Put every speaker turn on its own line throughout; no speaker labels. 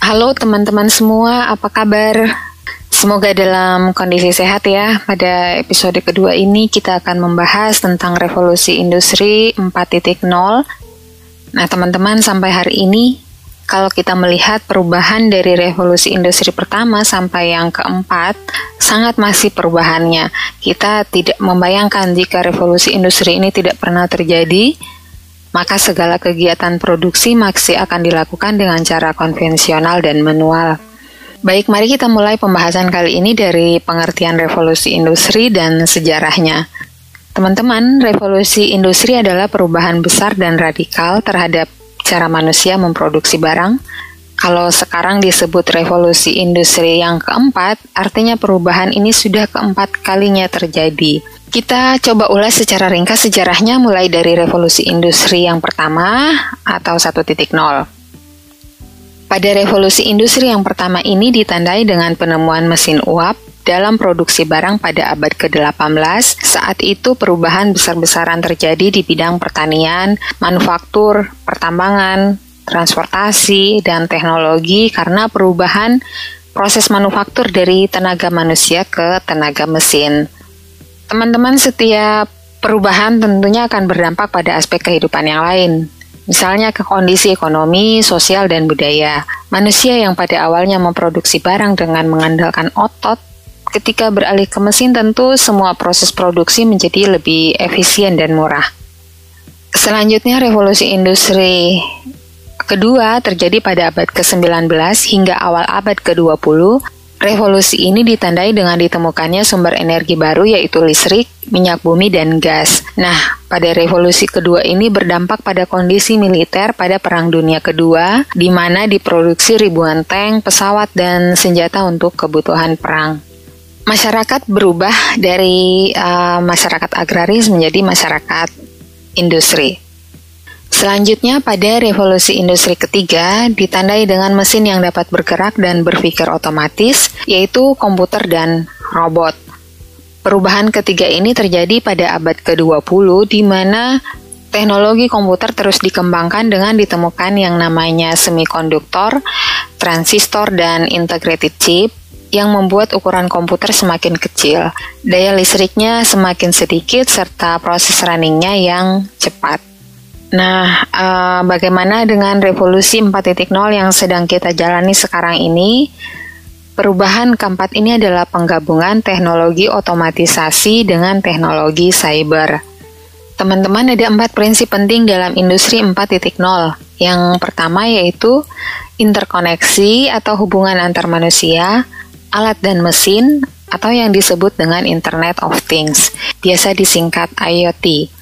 Halo teman-teman semua, apa kabar? Semoga dalam kondisi sehat ya. Pada episode kedua ini kita akan membahas tentang revolusi industri 4.0. Nah, teman-teman, sampai hari ini kalau kita melihat perubahan dari revolusi industri pertama sampai yang keempat, sangat masih perubahannya. Kita tidak membayangkan jika revolusi industri ini tidak pernah terjadi, maka segala kegiatan produksi masih akan dilakukan dengan cara konvensional dan manual. Baik, mari kita mulai pembahasan kali ini dari pengertian revolusi industri dan sejarahnya. Teman-teman, revolusi industri adalah perubahan besar dan radikal terhadap cara manusia memproduksi barang. Kalau sekarang disebut revolusi industri yang keempat, artinya perubahan ini sudah keempat kalinya terjadi. Kita coba ulas secara ringkas sejarahnya mulai dari revolusi industri yang pertama atau 1.0. Pada revolusi industri yang pertama ini ditandai dengan penemuan mesin uap dalam produksi barang pada abad ke-18. Saat itu perubahan besar-besaran terjadi di bidang pertanian, manufaktur, pertambangan, transportasi, dan teknologi karena perubahan proses manufaktur dari tenaga manusia ke tenaga mesin. Teman-teman, setiap perubahan tentunya akan berdampak pada aspek kehidupan yang lain. Misalnya ke kondisi ekonomi, sosial, dan budaya. Manusia yang pada awalnya memproduksi barang dengan mengandalkan otot, ketika beralih ke mesin tentu semua proses produksi menjadi lebih efisien dan murah. Selanjutnya revolusi industri kedua terjadi pada abad ke-19 hingga awal abad ke-20 Revolusi ini ditandai dengan ditemukannya sumber energi baru yaitu listrik, minyak bumi, dan gas. Nah, pada revolusi kedua ini berdampak pada kondisi militer pada Perang Dunia Kedua, di mana diproduksi ribuan tank, pesawat, dan senjata untuk kebutuhan perang. Masyarakat berubah dari uh, masyarakat agraris menjadi masyarakat industri. Selanjutnya, pada revolusi industri ketiga ditandai dengan mesin yang dapat bergerak dan berpikir otomatis, yaitu komputer dan robot. Perubahan ketiga ini terjadi pada abad ke-20 di mana teknologi komputer terus dikembangkan dengan ditemukan yang namanya semikonduktor, transistor, dan integrated chip yang membuat ukuran komputer semakin kecil, daya listriknya semakin sedikit, serta proses runningnya yang cepat. Nah, uh, bagaimana dengan revolusi 4.0 yang sedang kita jalani sekarang ini? Perubahan keempat ini adalah penggabungan teknologi otomatisasi dengan teknologi cyber. Teman-teman, ada empat prinsip penting dalam industri 4.0. Yang pertama yaitu interkoneksi atau hubungan antar manusia, alat dan mesin, atau yang disebut dengan Internet of Things, biasa disingkat IoT.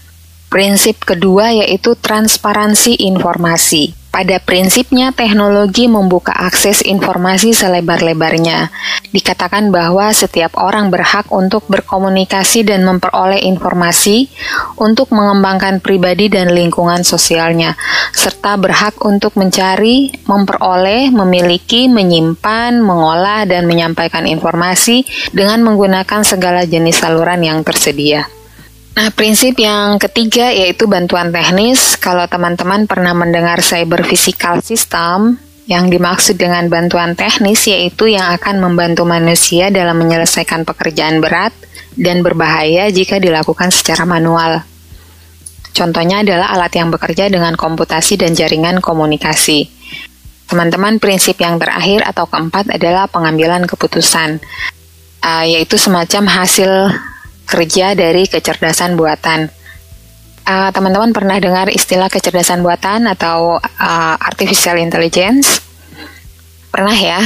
Prinsip kedua yaitu transparansi informasi. Pada prinsipnya, teknologi membuka akses informasi selebar-lebarnya. Dikatakan bahwa setiap orang berhak untuk berkomunikasi dan memperoleh informasi untuk mengembangkan pribadi dan lingkungan sosialnya, serta berhak untuk mencari, memperoleh, memiliki, menyimpan, mengolah, dan menyampaikan informasi dengan menggunakan segala jenis saluran yang tersedia. Nah, prinsip yang ketiga yaitu bantuan teknis. Kalau teman-teman pernah mendengar cyber physical system, yang dimaksud dengan bantuan teknis yaitu yang akan membantu manusia dalam menyelesaikan pekerjaan berat dan berbahaya jika dilakukan secara manual. Contohnya adalah alat yang bekerja dengan komputasi dan jaringan komunikasi. Teman-teman, prinsip yang terakhir atau keempat adalah pengambilan keputusan, uh, yaitu semacam hasil kerja dari kecerdasan buatan. teman teman-teman pernah dengar istilah kecerdasan buatan atau uh, artificial intelligence? Pernah ya?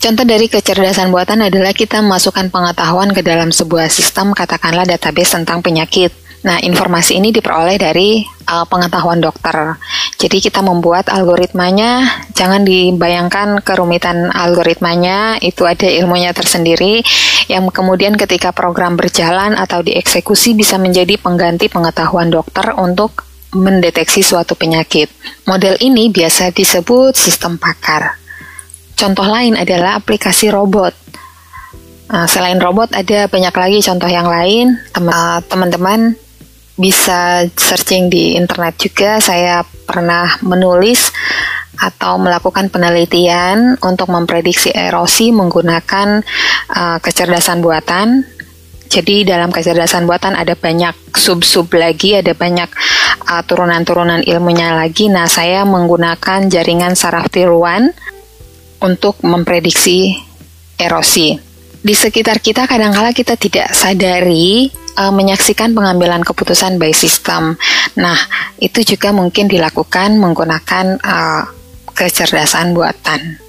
Contoh dari kecerdasan buatan adalah kita memasukkan pengetahuan ke dalam sebuah sistem, katakanlah database tentang penyakit. Nah, informasi ini diperoleh dari uh, pengetahuan dokter. Jadi kita membuat algoritmanya, jangan dibayangkan kerumitan algoritmanya, itu ada ilmunya tersendiri yang kemudian ketika program berjalan atau dieksekusi bisa menjadi pengganti pengetahuan dokter untuk mendeteksi suatu penyakit. Model ini biasa disebut sistem pakar. Contoh lain adalah aplikasi robot. Nah, selain robot ada banyak lagi contoh yang lain. Teman-teman bisa searching di internet juga. Saya pernah menulis atau melakukan penelitian untuk memprediksi erosi menggunakan uh, kecerdasan buatan. Jadi dalam kecerdasan buatan ada banyak sub-sub lagi, ada banyak uh, turunan-turunan ilmunya lagi. Nah, saya menggunakan jaringan saraf tiruan untuk memprediksi erosi. Di sekitar kita kadangkala kita tidak sadari uh, menyaksikan pengambilan keputusan by system. Nah, itu juga mungkin dilakukan menggunakan uh, kecerdasan buatan.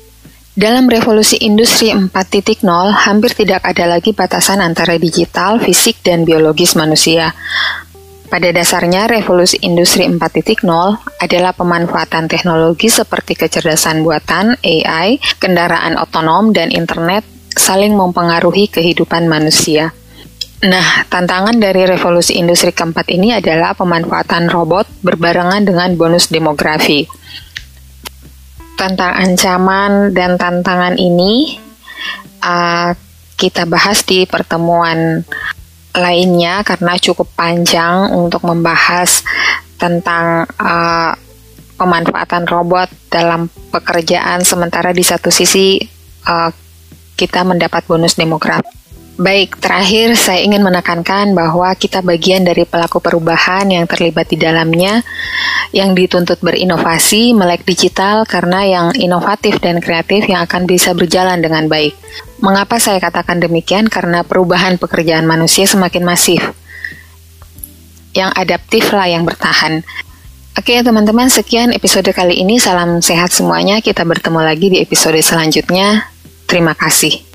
Dalam revolusi industri 4.0, hampir tidak ada lagi batasan antara digital, fisik, dan biologis manusia. Pada dasarnya, revolusi industri 4.0 adalah pemanfaatan teknologi seperti kecerdasan buatan, AI, kendaraan otonom, dan internet saling mempengaruhi kehidupan manusia. Nah, tantangan dari revolusi industri keempat ini adalah pemanfaatan robot berbarengan dengan bonus demografi. Tentang ancaman dan tantangan ini, uh, kita bahas di pertemuan lainnya karena cukup panjang untuk membahas tentang uh, pemanfaatan robot dalam pekerjaan sementara di satu sisi uh, kita mendapat bonus demografi. Baik, terakhir saya ingin menekankan bahwa kita bagian dari pelaku perubahan yang terlibat di dalamnya, yang dituntut berinovasi, melek digital karena yang inovatif dan kreatif yang akan bisa berjalan dengan baik. Mengapa saya katakan demikian? Karena perubahan pekerjaan manusia semakin masif. Yang adaptif lah yang bertahan. Oke teman-teman, sekian episode kali ini. Salam sehat semuanya. Kita bertemu lagi di episode selanjutnya. Terima kasih.